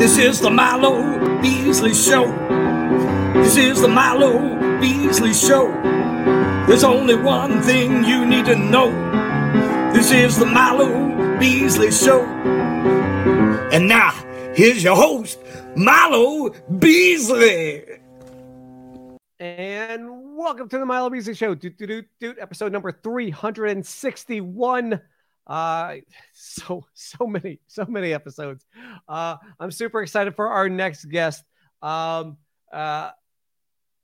This is the Milo Beasley Show. This is the Milo Beasley Show. There's only one thing you need to know. This is the Milo Beasley Show. And now, here's your host, Milo Beasley. And welcome to the Milo Beasley Show, doot, doot, doot, doot, episode number 361. Uh, so, so many, so many episodes. Uh, I'm super excited for our next guest. Um, uh,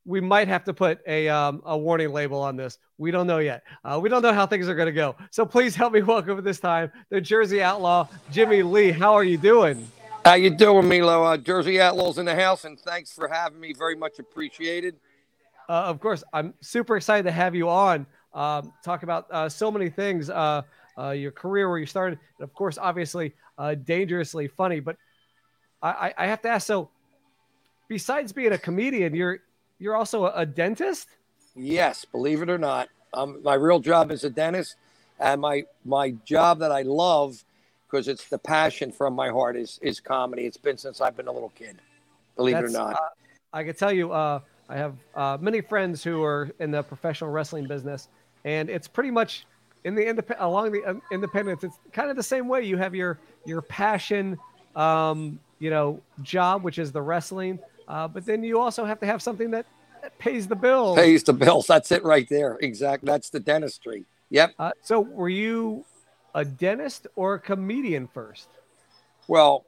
we might have to put a, um, a warning label on this. We don't know yet. Uh, we don't know how things are going to go. So please help me welcome this time the Jersey Outlaw, Jimmy Lee. How are you doing? How you doing, Milo? Uh, Jersey Outlaws in the house, and thanks for having me. Very much appreciated. Uh, of course, I'm super excited to have you on. Um, talk about uh, so many things. Uh, uh, your career, where you started, and of course, obviously, uh, dangerously funny. But I, I have to ask. So, besides being a comedian, you're you're also a, dentist. Yes, believe it or not, um, my real job is a dentist, and my my job that I love because it's the passion from my heart is is comedy. It's been since I've been a little kid. Believe That's, it or not. Uh, I can tell you, uh, I have uh, many friends who are in the professional wrestling business, and it's pretty much in the indep- along the um, independence. It's kind of the same way. You have your your passion, um, you know, job, which is the wrestling, uh, but then you also have to have something that, that pays the bills. Pays the bills. That's it right there. Exactly. That's the dentistry. Yep. Uh, so, were you a dentist or a comedian first? Well,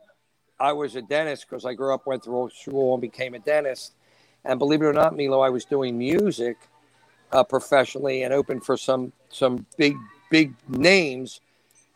I was a dentist because I grew up, went through school, and became a dentist. And believe it or not, Milo, I was doing music uh, professionally and opened for some some big big names.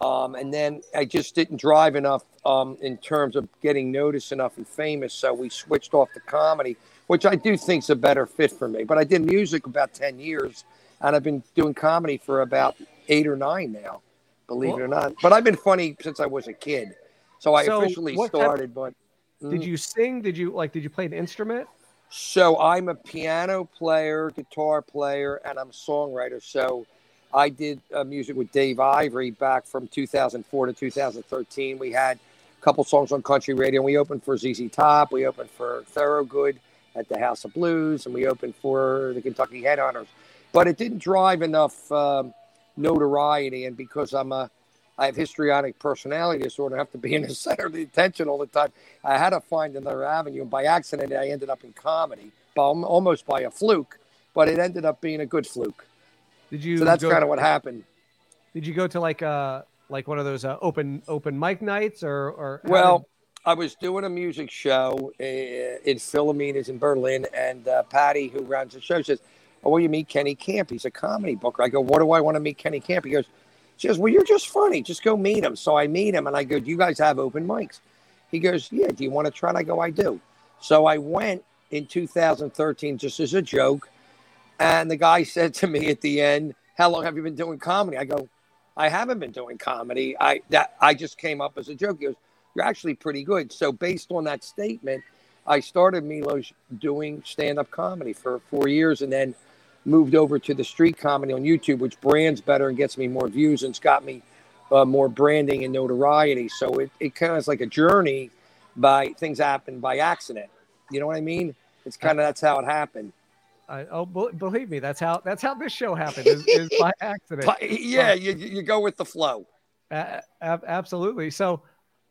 Um, and then I just didn't drive enough um, in terms of getting noticed enough and famous. So we switched off to comedy, which I do think is a better fit for me. But I did music about 10 years and I've been doing comedy for about eight or nine now, believe well, it or not. But I've been funny since I was a kid. So I so officially started, but. Did mm. you sing? Did you like, did you play an instrument? So I'm a piano player, guitar player, and I'm a songwriter. So I did uh, music with Dave Ivory back from 2004 to 2013. We had a couple songs on country radio. We opened for ZZ Top. We opened for Thorogood at the House of Blues, and we opened for the Kentucky Headhunters. But it didn't drive enough um, notoriety, and because I'm a I have histrionic personality disorder. I have to be in the center of the attention all the time. I had to find another avenue. And by accident, I ended up in comedy, almost by a fluke, but it ended up being a good fluke. Did you? So that's kind of what happened. Did you go to like uh like one of those uh, open open mic nights or or? Well, did... I was doing a music show uh, in Philomena in Berlin, and uh, Patty, who runs the show, says, "Oh, well, you meet Kenny Camp? He's a comedy booker." I go, "What do I want to meet Kenny Camp?" He goes, "She goes, well, you're just funny. Just go meet him." So I meet him, and I go, "Do you guys have open mics?" He goes, "Yeah." Do you want to try? And I go, "I do." So I went in 2013 just as a joke and the guy said to me at the end, "How long have you been doing comedy?" I go, "I haven't been doing comedy. I that I just came up as a joke." He goes, "You're actually pretty good." So based on that statement, I started Milos doing stand-up comedy for four years, and then moved over to the street comedy on YouTube, which brands better and gets me more views, and it's got me uh, more branding and notoriety. So it, it kind of is like a journey by things happen by accident. You know what I mean? It's kind of that's how it happened. I, oh, believe me, that's how that's how this show happened is, is by accident. yeah, um, you, you go with the flow. Uh, absolutely. So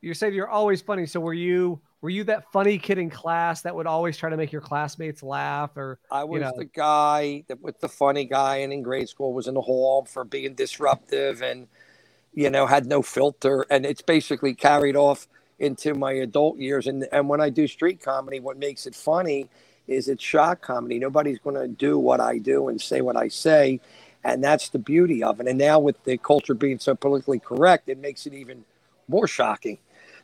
you said you're always funny. So were you were you that funny kid in class that would always try to make your classmates laugh? Or I was you know? the guy that with the funny guy, and in grade school was in the hall for being disruptive and you know had no filter, and it's basically carried off into my adult years. And and when I do street comedy, what makes it funny is it's shock comedy. Nobody's going to do what I do and say what I say. And that's the beauty of it. And now with the culture being so politically correct, it makes it even more shocking.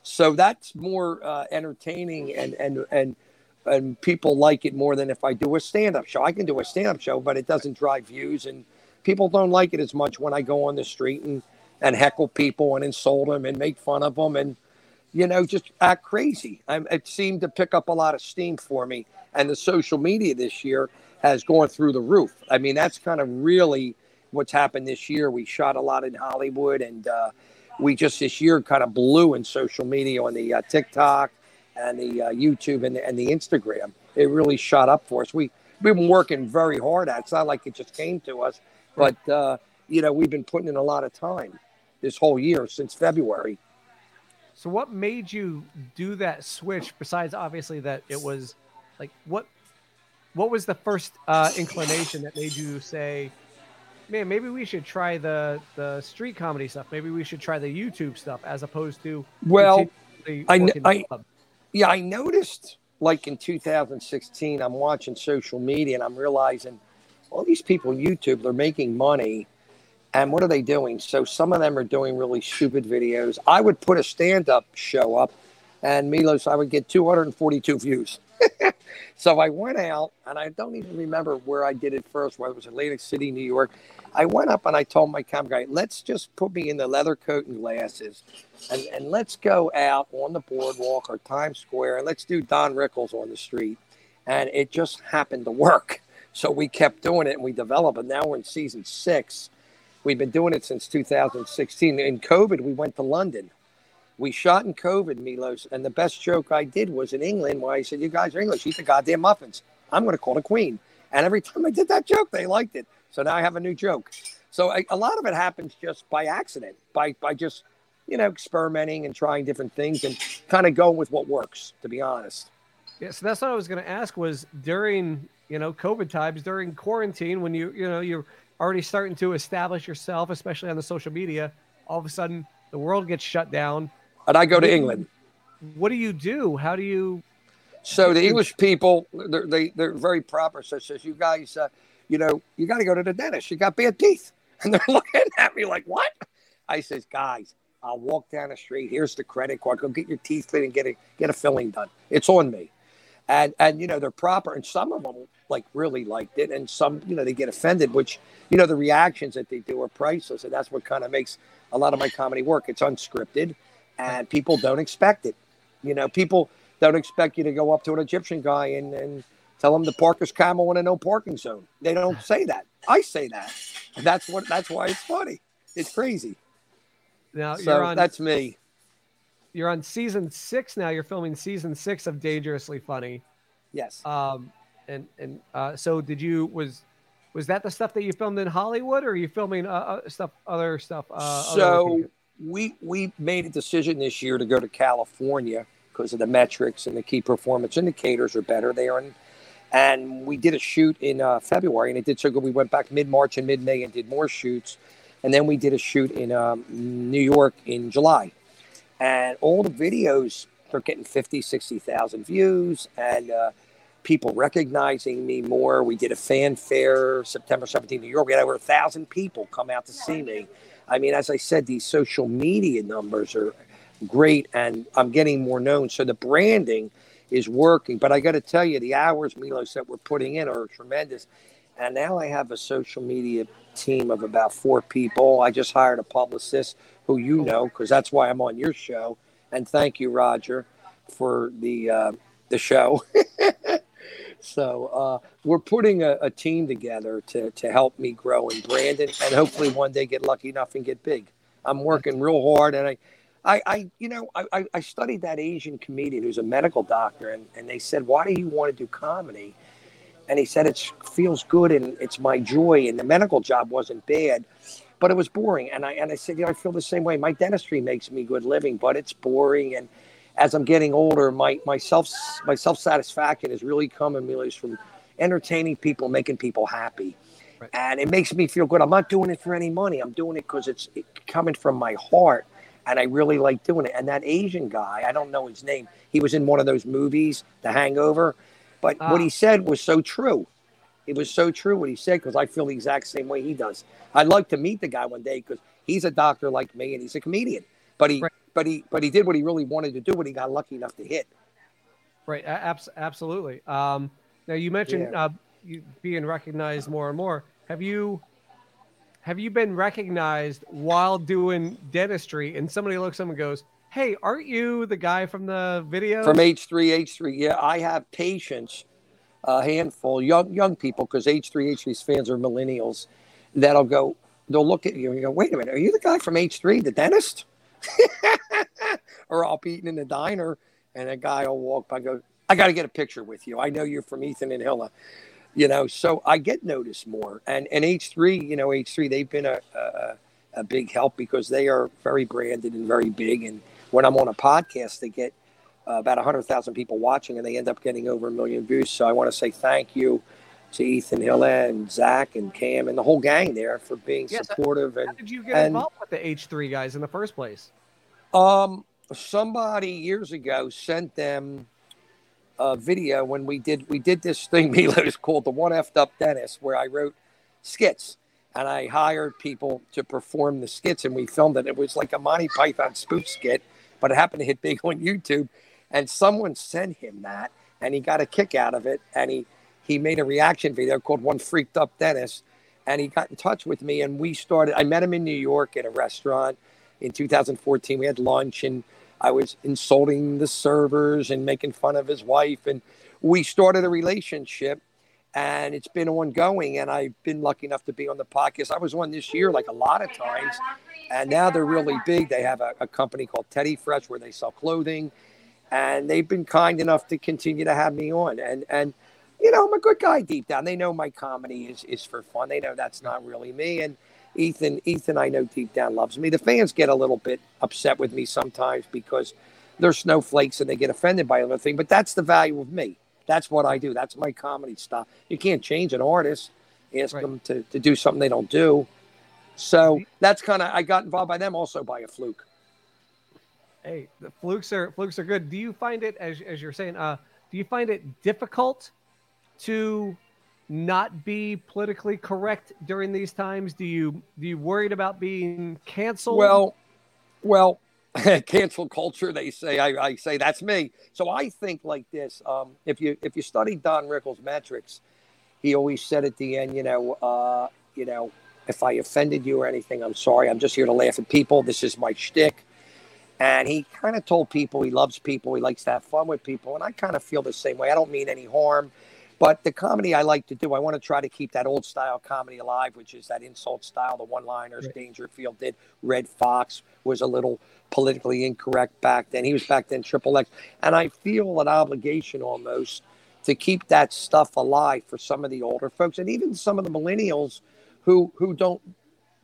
So that's more uh, entertaining and, and, and, and people like it more than if I do a stand-up show. I can do a stand-up show, but it doesn't drive views and people don't like it as much when I go on the street and, and heckle people and insult them and make fun of them and, you know, just act crazy. I'm, it seemed to pick up a lot of steam for me and the social media this year has gone through the roof. I mean, that's kind of really what's happened this year. We shot a lot in Hollywood, and uh, we just this year kind of blew in social media on the uh, TikTok and the uh, YouTube and the, and the Instagram. It really shot up for us. We we've been working very hard at. It. It's not like it just came to us, but uh, you know we've been putting in a lot of time this whole year since February. So, what made you do that switch? Besides, obviously, that it was like what what was the first uh, inclination that made you say, "Man, maybe we should try the the street comedy stuff. Maybe we should try the YouTube stuff as opposed to well, I, I yeah, I noticed like in 2016, I'm watching social media and I'm realizing all these people YouTube they're making money and what are they doing? So some of them are doing really stupid videos. I would put a stand-up show up, and Milos, I would get 242 views. So I went out, and I don't even remember where I did it first, whether it was Atlantic City, New York. I went up and I told my camera guy, let's just put me in the leather coat and glasses, and, and let's go out on the boardwalk or Times Square, and let's do Don Rickles on the street. And it just happened to work. So we kept doing it, and we developed, and now we're in season six We've been doing it since 2016. In COVID, we went to London. We shot in COVID, Milos, and the best joke I did was in England where I said, You guys are English, eat the goddamn muffins. I'm going to call the queen. And every time I did that joke, they liked it. So now I have a new joke. So I, a lot of it happens just by accident, by, by just, you know, experimenting and trying different things and kind of going with what works, to be honest. Yeah, so that's what I was going to ask was during, you know, COVID times, during quarantine, when you, you know, you're already starting to establish yourself, especially on the social media, all of a sudden the world gets shut down. And I go to England. What do you do? How do you? So the English people, they're, they, they're very proper. So says, you guys, uh, you know, you got to go to the dentist. You got bad teeth. And they're looking at me like, what? I says, guys, I'll walk down the street. Here's the credit card. Go get your teeth cleaned and get a, get a filling done. It's on me. And, and, you know, they're proper. And some of them like really liked it. And some, you know, they get offended, which you know, the reactions that they do are priceless. And that's what kind of makes a lot of my comedy work. It's unscripted and people don't expect it. You know, people don't expect you to go up to an Egyptian guy and, and tell him to park his camel in a no parking zone. They don't say that. I say that. And that's what that's why it's funny. It's crazy. Now so you're on that's me. You're on season six now. You're filming season six of Dangerously Funny. Yes. Um and and uh, so did you was was that the stuff that you filmed in Hollywood, or are you filming uh, uh stuff, other stuff? Uh, so other we we made a decision this year to go to California because of the metrics and the key performance indicators are better there, and and we did a shoot in uh, February, and it did so good. We went back mid March and mid May and did more shoots, and then we did a shoot in um, New York in July, and all the videos are getting 50, 60,000 views, and uh, people recognizing me more. We did a fanfare September 17th, New York. We had over a thousand people come out to see me. I mean, as I said, these social media numbers are great and I'm getting more known. So the branding is working. But I got to tell you, the hours, Milos, that we're putting in are tremendous. And now I have a social media team of about four people. I just hired a publicist who you know, because that's why I'm on your show. And thank you, Roger, for the uh, the show. So uh, we're putting a, a, team together to, to help me grow and Brandon, and hopefully one day get lucky enough and get big. I'm working real hard, and I, I, I you know, I, I studied that Asian comedian who's a medical doctor, and, and they said, why do you want to do comedy? And he said, it feels good and it's my joy. And the medical job wasn't bad, but it was boring. And I and I said, yeah, I feel the same way. My dentistry makes me good living, but it's boring and as I'm getting older, my my self my self satisfaction is really coming really from entertaining people, making people happy, right. and it makes me feel good. I'm not doing it for any money. I'm doing it because it's it coming from my heart, and I really like doing it. And that Asian guy, I don't know his name. He was in one of those movies, The Hangover, but ah. what he said was so true. It was so true what he said because I feel the exact same way he does. I'd like to meet the guy one day because he's a doctor like me and he's a comedian. But he right but he but he did what he really wanted to do when he got lucky enough to hit. Right, abs- absolutely. Um, now you mentioned yeah. uh, you being recognized more and more. Have you have you been recognized while doing dentistry? And somebody looks at him and goes, "Hey, aren't you the guy from the video from H three H three? Yeah, I have patients, a handful young young people because H three H 3s fans are millennials. That'll go. They'll look at you and go, "Wait a minute, are you the guy from H three, the dentist?" or I'll be eating in the diner and a guy will walk by, and go, I got to get a picture with you. I know you're from Ethan and Hila, you know. So I get noticed more, and and H three, you know, H three, they've been a, a a big help because they are very branded and very big. And when I'm on a podcast, they get uh, about 100,000 people watching and they end up getting over a million views. So I want to say thank you to Ethan Hila and Zach and Cam and the whole gang there for being yes, supportive. How and did you get and, involved with the H3 guys in the first place? Um, somebody years ago sent them a video when we did we did this thing Milo's called the One Effed Up Dentist, where I wrote skits and I hired people to perform the skits, and we filmed it. It was like a Monty Python spoof skit, but it happened to hit big on YouTube. And someone sent him that, and he got a kick out of it, and he he made a reaction video called "One Freaked Up Dentist. and he got in touch with me, and we started. I met him in New York at a restaurant in 2014. We had lunch, and I was insulting the servers and making fun of his wife, and we started a relationship and it's been ongoing. And I've been lucky enough to be on the podcast. I was on this year like a lot of times, and now they're really big. They have a, a company called Teddy Fresh where they sell clothing, and they've been kind enough to continue to have me on. And and you know, I'm a good guy deep down. They know my comedy is is for fun. They know that's not really me. And Ethan, Ethan, I know deep down loves me. The fans get a little bit upset with me sometimes because they're snowflakes and they get offended by everything. But that's the value of me. That's what I do. That's my comedy style. You can't change an artist, ask right. them to, to do something they don't do. So that's kind of I got involved by them also by a fluke. Hey, the flukes are flukes are good. Do you find it as as you're saying? Uh, do you find it difficult to not be politically correct during these times? Do you do you worried about being canceled? Well, well, cancel culture. They say I, I, say that's me. So I think like this. Um, if you if you study Don Rickles' metrics, he always said at the end, you know, uh, you know, if I offended you or anything, I'm sorry. I'm just here to laugh at people. This is my shtick. And he kind of told people he loves people. He likes to have fun with people. And I kind of feel the same way. I don't mean any harm. But the comedy I like to do, I want to try to keep that old style comedy alive, which is that insult style, the one liners right. Dangerfield did. Redd Foxx was a little politically incorrect back then. He was back then triple X. And I feel an obligation almost to keep that stuff alive for some of the older folks and even some of the millennials who who don't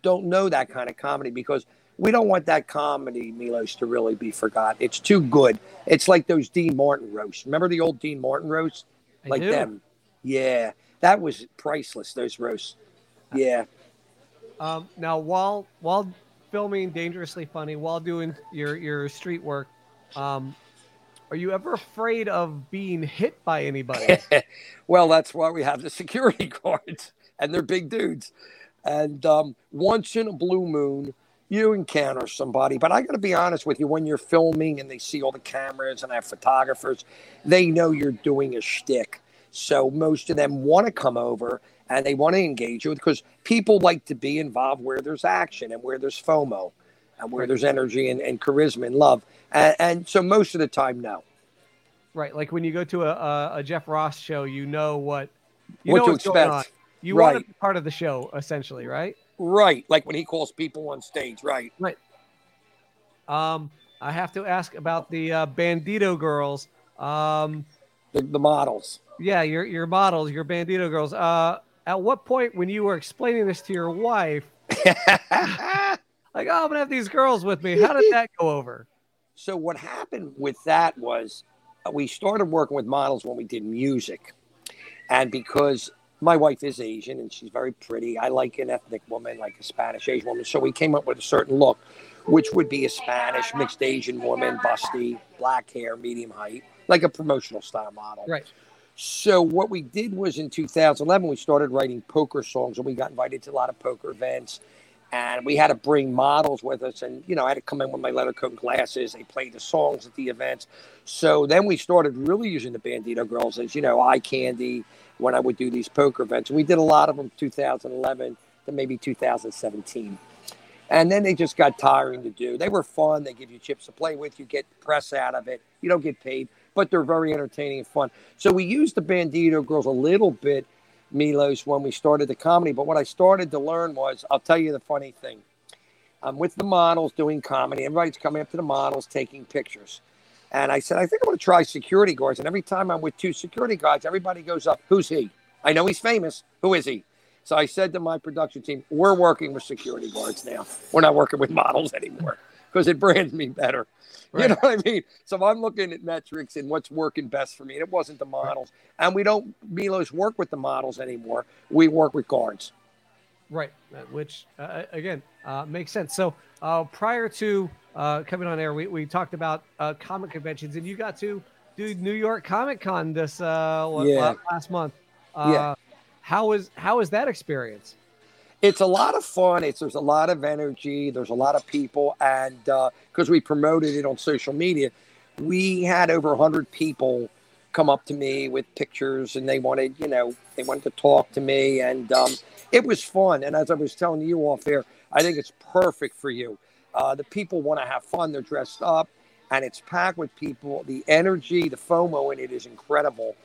don't know that kind of comedy because we don't want that comedy, Milos, to really be forgotten. It's too good. It's like those Dean Martin roasts. Remember the old Dean Martin roasts? Like them. Yeah, that was priceless. Those roasts. Yeah. Um, now, while while filming Dangerously Funny, while doing your your street work, um, are you ever afraid of being hit by anybody? well, that's why we have the security guards, and they're big dudes. And um, once in a blue moon, you encounter somebody. But I got to be honest with you, when you're filming and they see all the cameras and I have photographers, they know you're doing a shtick. So most of them want to come over and they want to engage you because people like to be involved where there's action and where there's FOMO and where there's energy and, and charisma and love. And, and, so most of the time, no. Right. Like when you go to a, a Jeff Ross show, you know what, you what know to expect. You right. want to be part of the show, essentially, right? Right. Like when he calls people on stage. Right. Right. Um, I have to ask about the uh, Bandito girls. Um, the, the models. Yeah, your your models, your Bandito girls. Uh, at what point when you were explaining this to your wife, like, oh, I'm gonna have these girls with me. How did that go over? So what happened with that was uh, we started working with models when we did music, and because my wife is Asian and she's very pretty, I like an ethnic woman, like a Spanish Asian woman. So we came up with a certain look, which would be a Spanish mixed Asian woman, busty, black hair, medium height, like a promotional style model. Right. So what we did was in 2011 we started writing poker songs, and we got invited to a lot of poker events. And we had to bring models with us, and you know I had to come in with my leather coat and glasses. They played the songs at the events. So then we started really using the Bandito girls as you know eye candy when I would do these poker events. We did a lot of them 2011 to maybe 2017. And then they just got tiring to do. They were fun. They give you chips to play with. You get press out of it. You don't get paid but they're very entertaining and fun. So we used the Bandito girls a little bit, Milos, when we started the comedy. But what I started to learn was, I'll tell you the funny thing. I'm with the models doing comedy. Everybody's coming up to the models taking pictures. And I said, I think I'm going to try security guards. And every time I'm with two security guards, everybody goes up, Who's he? I know he's famous. Who is he? So I said to my production team, We're working with security guards now. We're not working with models anymore because it brands me better. Right. You know what I mean? So I'm looking at metrics and what's working best for me. And it wasn't the models. Right. And we don't, Milos, work with the models anymore. We work with guards. Right. Uh, which, uh, again, uh, makes sense. So uh, prior to uh, coming on air, we, we talked about uh, comic conventions, and you got to do New York Comic Con this yeah. last month. yeah. How was how was that experience? It's a lot of fun. It's there's a lot of energy. There's a lot of people, and because uh, we promoted it on social media, we had over hundred people come up to me with pictures, and they wanted, you know, they wanted to talk to me, and um, it was fun. And as I was telling you off air, I think it's perfect for you. Uh, the people want to have fun. They're dressed up, and it's packed with people. The energy, the FOMO in it is incredible.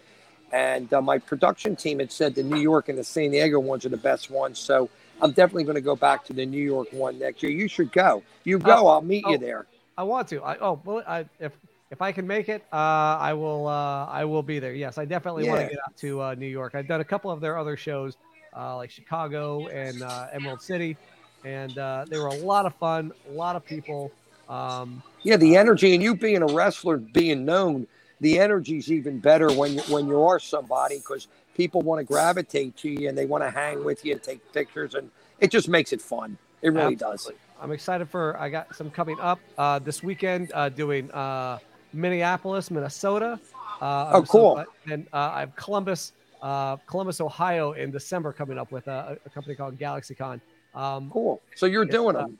And uh, my production team had said the New York and the San Diego ones are the best ones. So I'm definitely going to go back to the New York one next year. You should go. You go. Oh, I'll meet oh, you there. I want to. I, oh well, I, if if I can make it, uh, I will. Uh, I will be there. Yes, I definitely yeah. want to get out to uh, New York. I've done a couple of their other shows, uh, like Chicago and uh, Emerald City, and uh, they were a lot of fun. A lot of people. Um, yeah, the energy, and you being a wrestler, being known, the energy is even better when you when you are somebody because people want to gravitate to you and they want to hang with you and take pictures and it just makes it fun. It really Absolutely. does. I'm excited for I got some coming up uh, this weekend uh, doing uh, Minneapolis, Minnesota. Uh, oh, cool. So, and uh, I have Columbus, uh, Columbus, Ohio in December coming up with a, a company called GalaxyCon. Um, cool. So you're doing them.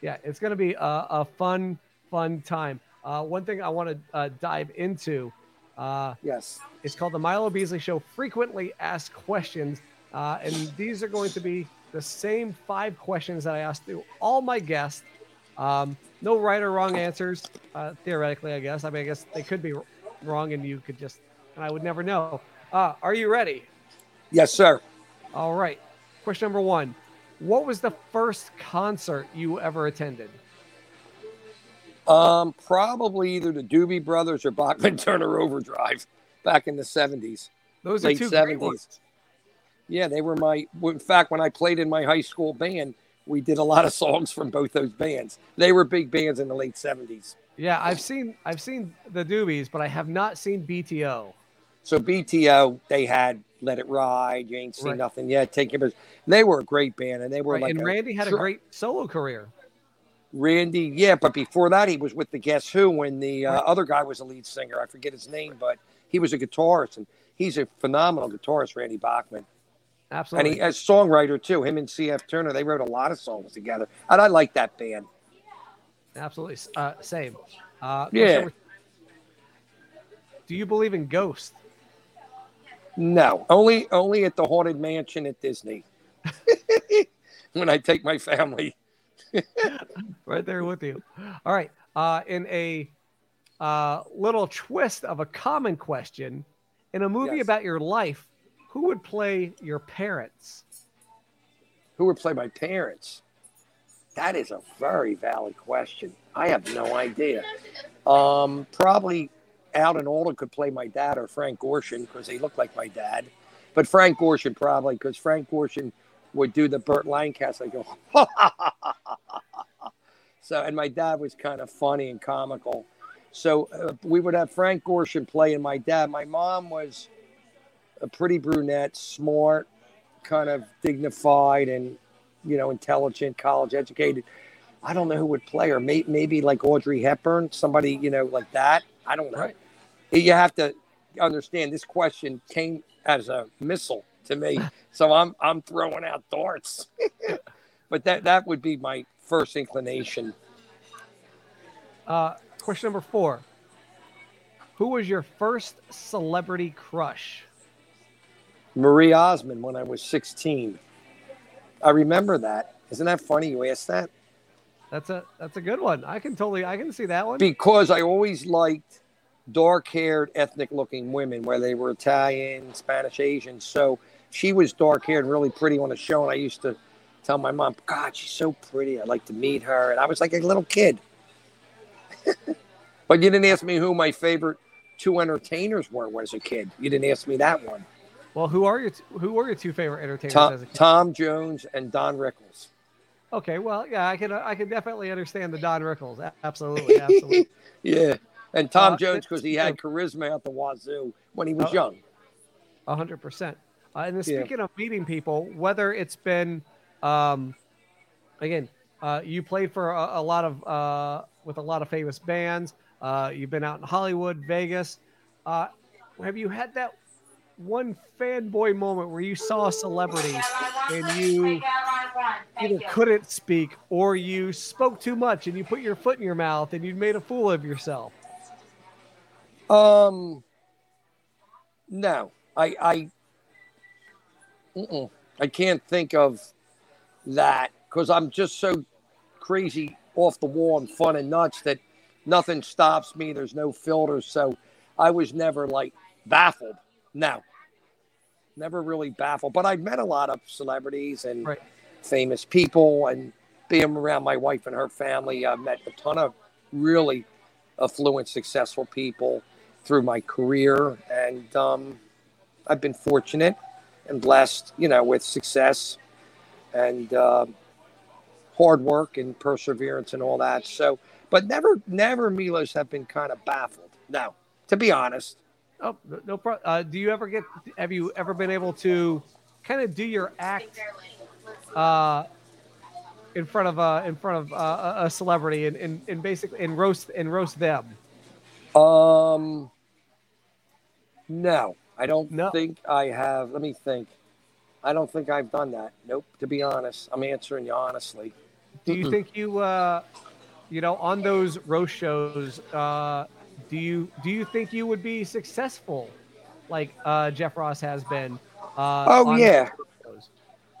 yeah, it's going to be a, a, fun, fun time. one thing I want to dive into uh, yes. It's called the Milo Beasley Show Frequently Asked Questions. Uh, and these are going to be the same five questions that I asked to all my guests. Um, no right or wrong answers, uh, theoretically, I guess. I mean, I guess they could be wrong and you could just, and I would never know. Uh, are you ready? Yes, sir. All right. Question number one What was the first concert you ever attended? Um, probably either the Doobie Brothers or Bachman Turner Overdrive back in the seventies. Those late seventies. Yeah, they were my. In fact, when I played in my high school band, we did a lot of songs from both those bands. They were big bands in the late seventies. Yeah, I've seen I've seen the Doobies, but I have not seen BTO. So BTO, they had Let It Ride. You ain't seen right. nothing yet. Take it. They were a great band, and they were right. like. And Randy had a great solo career. Randy, yeah, but before that, he was with the Guess Who when the uh, other guy was a lead singer. I forget his name, but he was a guitarist, and he's a phenomenal guitarist, Randy Bachman. Absolutely. And he as songwriter too. Him and C.F. Turner, they wrote a lot of songs together, and I like that band. Absolutely, uh, same. Uh, yeah. Do you believe in ghosts? No, only only at the haunted mansion at Disney. when I take my family. right there with you. All right. Uh, in a uh, little twist of a common question, in a movie yes. about your life, who would play your parents? Who would play my parents? That is a very valid question. I have no idea. Um, probably Alan Alda could play my dad or Frank Gorshin because they look like my dad. But Frank Gorshin probably because Frank Gorshin – would do the Burt Lancaster. I go, so, and my dad was kind of funny and comical. So uh, we would have Frank Gorshin play, and my dad. My mom was a pretty brunette, smart, kind of dignified, and you know, intelligent, college educated. I don't know who would play her. Maybe, maybe like Audrey Hepburn, somebody you know like that. I don't know. Right. You have to understand this question came as a missile to me. So I'm I'm throwing out darts. but that that would be my first inclination. Uh, question number four. Who was your first celebrity crush? Marie Osmond when I was 16. I remember that. Isn't that funny you asked that? That's a that's a good one. I can totally I can see that one. Because I always liked dark haired ethnic looking women, whether they were Italian, Spanish, Asian. So she was dark haired and really pretty on the show. And I used to tell my mom, God, she's so pretty. I'd like to meet her. And I was like a little kid. But you didn't ask me who my favorite two entertainers were when I was a kid. You didn't ask me that one. Well, who are your t- who were your two favorite entertainers Tom, as a kid? Tom Jones and Don Rickles. Okay, well, yeah, I can I can definitely understand the Don Rickles. Absolutely, absolutely. Yeah. And Tom Uh, Jones because he had yeah. charisma at the wazoo when he was Oh. young. A hundred percent. Uh, and then Yeah. speaking of meeting people, whether it's been, um, again, uh, you played for a, a lot of uh, with a lot of famous bands. Uh, you've been out in Hollywood, Vegas. Uh, have you had that one fanboy moment where you saw a celebrity and you either couldn't speak or you spoke too much and you put your foot in your mouth and you made a fool of yourself? Um, no, I, I. I can't think of that because I'm just so crazy off the wall and fun and nuts that nothing stops me. There's no filters, so I was never like baffled. No, never really baffled. But I've met a lot of celebrities and Right. famous people, and being around my wife and her family, I've met a ton of really affluent, successful people through my career, and um, I've been fortunate and blessed, you know, with success and uh, hard work and perseverance and all that. So, but never, never Milos have been kind of baffled. No, to be honest. Oh, no, problem. Uh, do you ever get? Have you ever been able to kind of do your act uh, in front of uh, in front of uh, a- a celebrity and, and, and basically and roast and roast them? Um, no, I don't No. think I have. Let me think. I don't think I've done that. Nope. To be honest, I'm answering you honestly. Do you think you, uh, you know, on those roast shows, uh, do you do you think you would be successful, like uh, Jeff Ross has been? Uh, Oh, yeah.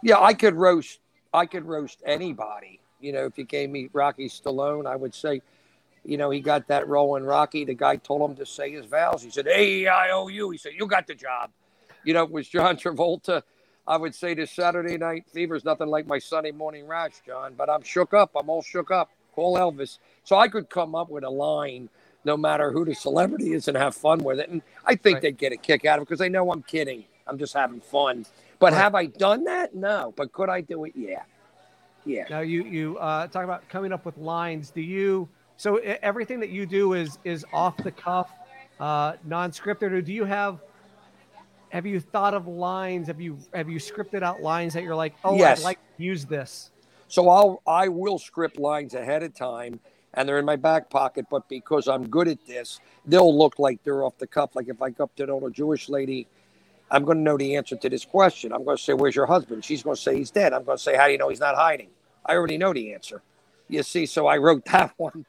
Yeah, I could roast. I could roast anybody. You know, if you gave me Rocky Stallone, I would say, you know, he got that role in Rocky. The guy told him to say his vows. He said, "Hey, I owe you." He said, "You got the job." You know, it was John Travolta. I would say this Saturday Night Fever is nothing like my Sunday morning rash, John. But I'm shook up. I'm all shook up. Call Elvis. So I could come up with a line, no matter who the celebrity is, and have fun with it. And I think Right. they'd get a kick out of it because they know I'm kidding. I'm just having fun. But Right. have I done that? No. But could I do it? Yeah. Yeah. Now you you uh, talk about coming up with lines. Do you so everything that you do is is off the cuff, uh, non-scripted, or do you have have you thought of lines? Have you have you scripted out lines that you're like, oh, Yes. I'd like to use this? So I'll I will script lines ahead of time and they're in my back pocket, but because I'm good at this, they'll look like they're off the cuff. Like if I go up to an older Jewish lady, I'm going to know the answer to this question. I'm going to say, "Where's your husband?" She's going to say, "He's dead." I'm going to say, "How do you know he's not hiding?" I already know the answer. You see, so I wrote that one.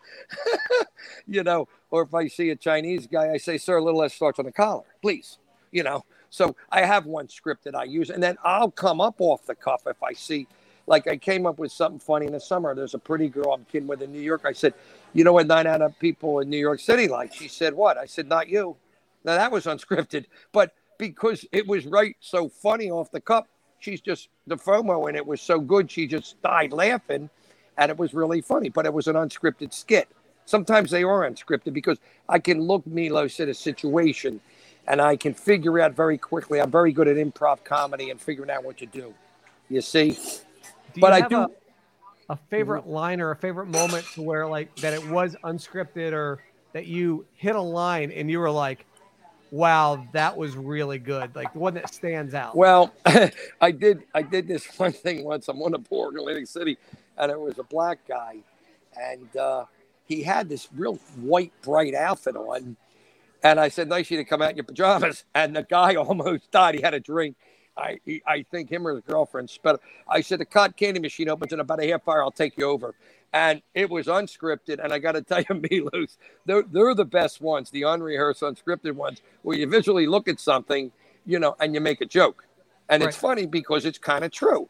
you know, or if I see a Chinese guy, I say, "Sir, a little less starch on the collar, please." You know, so I have one script that I use, and then I'll come up off the cuff if I see. Like I came up with something funny in the summer. There's a pretty girl I'm kidding with in New York. I said, "You know what nine out of people in New York City like?" She said, "What?" I said, "Not you." Now that was unscripted, but because it was right so funny off the cuff, she's just the FOMO and it was so good, she just died laughing, and it was really funny. But it was an unscripted skit. Sometimes they are unscripted because I can look Milos at a situation, and I can figure out very quickly. I'm very good at improv comedy and figuring out what to do. You see, Do But you I do- a, a favorite line or a favorite moment to where like that it was unscripted or that you hit a line and you were like, wow, that was really good. Like the one that stands out. Well, I did. I did this one thing once. I'm on a board in Atlantic City, and it was a black guy, and uh, he had this real white, bright outfit on. And I said, "Nice of you to come out in your pajamas." And the guy almost died. He had a drink. I, he, I think him or his girlfriend spit. I said, "The cotton candy machine opens in about a half hour. I'll take you over." And it was unscripted. And I got to tell you, Milos, they're, they're the best ones, the unrehearsed, unscripted ones, where you visually look at something, you know, and you make a joke. And it's funny because it's kind of true,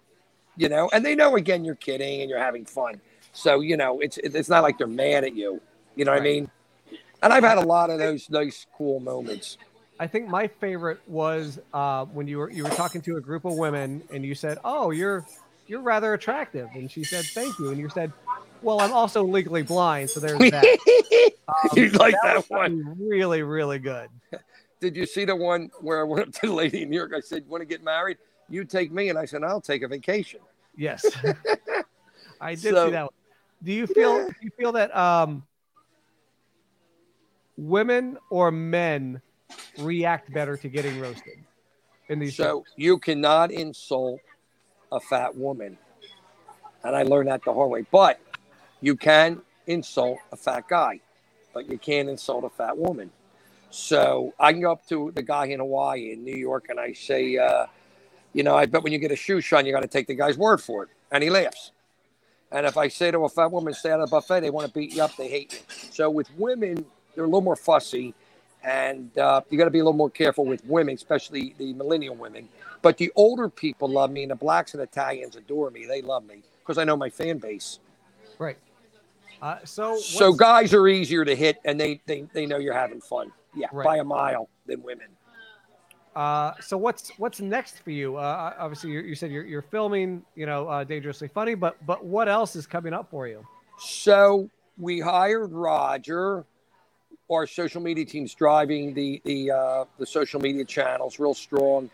you know, and they know again you're kidding and you're having fun. So, you know, it's it's not like they're mad at you. You know what I mean? And I've had a lot of those nice, cool moments. I think my favorite was uh, when you were you were talking to a group of women and you said, "Oh, you're you're rather attractive," and she said, "Thank you," and you said, Well, I'm also legally blind, so there's that. Um, you like that that, one? really, really good. Did you see the one where I went up to the lady in New York? I said, "Want to get married? You take me," and I said, "I'll take a vacation." Yes, I did So- see that. One. Do you feel? Do you feel that um, women or men react better to getting roasted in these? So shows? you cannot insult a fat woman. And I learned that the hard way. But you can insult a fat guy, but you can't insult a fat woman. So I can go up to the guy in Hawaii in New York and I say, uh, you know, I bet when you get a shoe shine, you got to take the guy's word for it. And he laughs. And if I say to a fat woman, stay out of the buffet, they want to beat you up, they hate you. So with women, they're a little more fussy. And uh, you got to be a little more careful with women, especially the millennial women. But the older people love me, and the blacks and Italians adore me. They love me because I know my fan base. right. Uh, so So guys are easier to hit, and they they, they know you're having fun. Yeah, Right. by a mile than women. Uh, so what's what's next for you? Uh, obviously, you, you said you're, you're filming, you know, uh, dangerously funny, but but what else is coming up for you? So we hired Roger. Our social media team's driving the the uh, the social media channels real strong,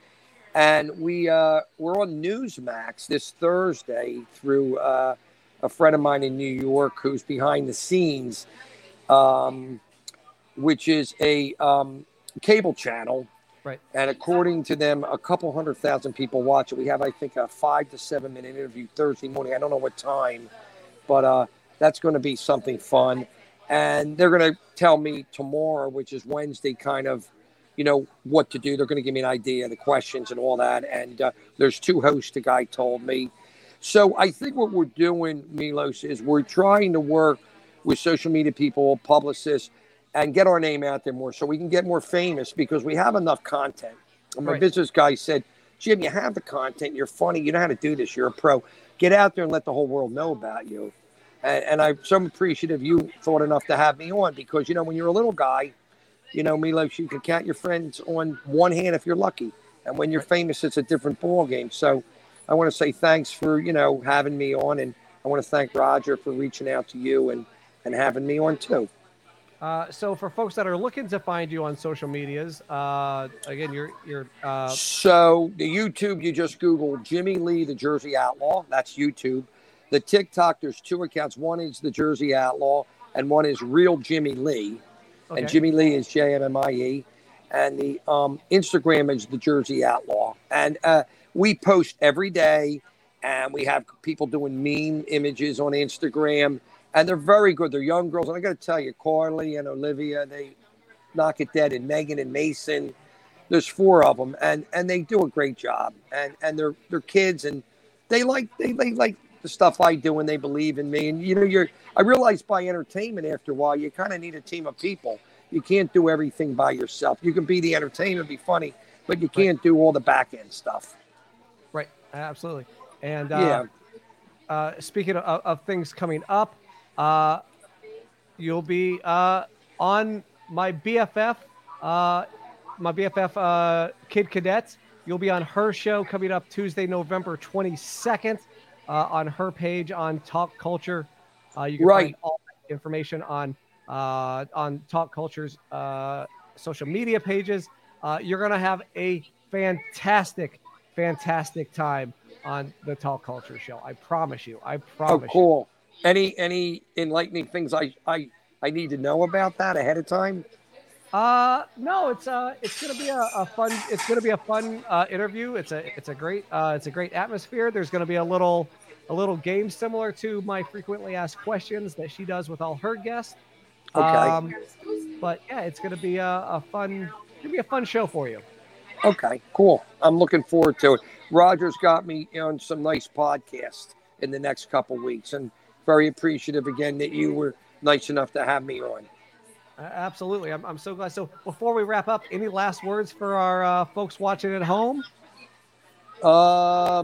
and we uh, we're on Newsmax this Thursday through uh, a friend of mine in New York who's behind the scenes, um, which is a um, cable channel. Right. And according to them, a couple hundred thousand people watch it. We have, I think, a five to seven minute interview Thursday morning. I don't know what time, but uh, that's going to be something fun. And they're going to tell me tomorrow, which is Wednesday, kind of, you know, what to do. They're going to give me an idea, the questions and all that. And uh, there's two hosts, the guy told me. So I think what we're doing, Milos, is we're trying to work with social media people, publicists, and get our name out there more so we can get more famous because we have enough content. And my Right. business guy said, Jim, you have the content. You're funny. You know how to do this. You're a pro. Get out there and let the whole world know about you. And, and I'm so appreciative you thought enough to have me on because, you know, when you're a little guy, you know, Milos, you can count your friends on one hand if you're lucky. And when you're famous, it's a different ball game. So I want to say thanks for, you know, having me on. And I want to thank Roger for reaching out to you and, and having me on too. Uh, so for folks that are looking to find you on social medias, uh, again, you're you're uh, So the YouTube, you just Google Jimmy Lee, the Jersey Outlaw. That's YouTube. The TikTok, there's two accounts. One is the Jersey Outlaw, and one is Real Jimmy Lee. okay. And Jimmy Lee is J M M I E. And the um, Instagram is the Jersey Outlaw. And uh, we post every day, and we have people doing meme images on Instagram, and they're very good. They're young girls, and I got to tell you, Carly and Olivia, they knock it dead, and Megan and Mason. There's four of them, and and they do a great job, and and they're they're kids, and they like they, they like the stuff I do, and they believe in me. And you know, you're I realized by entertainment after a while, you kind of need a team of people. You can't do everything by yourself. You can be the entertainment, be funny, but you can't do all the back end stuff. right, absolutely. And uh, Yeah. uh, speaking of, of things coming up, uh, you'll be uh, on my BFF, uh, my BFF uh, Kid Cadets. You'll be on her show coming up Tuesday, November 22nd, uh, on her page on Talk Culture. Uh, you can Right. find all that information on uh, on Talk Culture's uh, social media pages. Uh, you're gonna have a fantastic, fantastic time on the Talk Culture Show. I promise you. I Oh, promise. you. cool. Any any enlightening things I I I need to know about that ahead of time? Uh, no, it's uh, it's gonna be a, a fun. It's gonna be a fun uh, interview. It's a it's a great uh, it's a great atmosphere. There's gonna be a little a little game similar to my frequently asked questions that she does with all her guests. Okay. Um, but yeah, it's gonna be a, a fun. Gonna be a fun show for you. Okay, cool. I'm looking forward to it. Roger's got me on some nice podcasts in the next couple weeks, and very appreciative again that you were nice enough to have me on. Absolutely, I'm, I'm so glad. So before we wrap up, any last words for our uh, folks watching at home? Uh,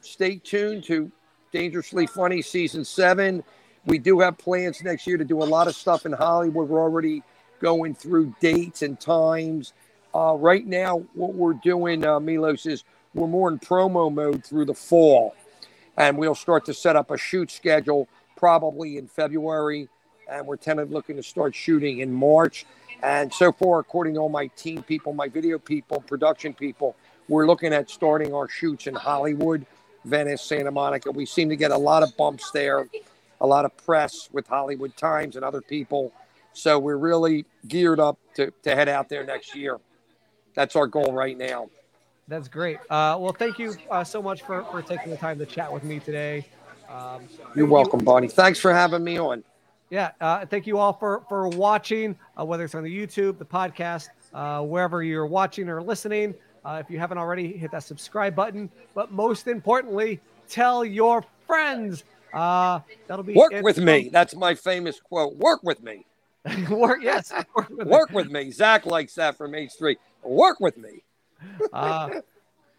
stay tuned to Dangerously Funny season seven. We do have plans next year to do a lot of stuff in Hollywood. We're already going through dates and times. Uh, right now, what we're doing, uh, Milos, is we're more in promo mode through the fall, and we'll start to set up a shoot schedule probably in February, and we're tentatively looking to start shooting in March. And so far, according to all my team people, my video people, production people, we're looking at starting our shoots in Hollywood, Venice, Santa Monica. We seem to get a lot of bumps there, a lot of press with Hollywood Times and other people. So we're really geared up to, to head out there next year. That's our goal right now. That's great. Uh, well, thank you uh, so much for, for taking the time to chat with me today. Um, You're welcome. Bonnie. Thanks for having me on. Yeah, uh, thank you all for for watching, uh, whether it's on the YouTube, the podcast, uh, wherever you're watching or listening. Uh, if you haven't already, hit that subscribe button. But most importantly, tell your friends. Uh, that'll be work with me. That's my famous quote. Work with me. work, yes. Work, with, work me. with, me. Zach likes that from H3. Work with me. uh,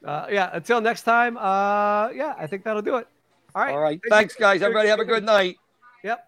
uh, yeah. Until next time. Uh, yeah, I think that'll do it. All right. All right. Thanks, guys. Everybody have a good night. Yep.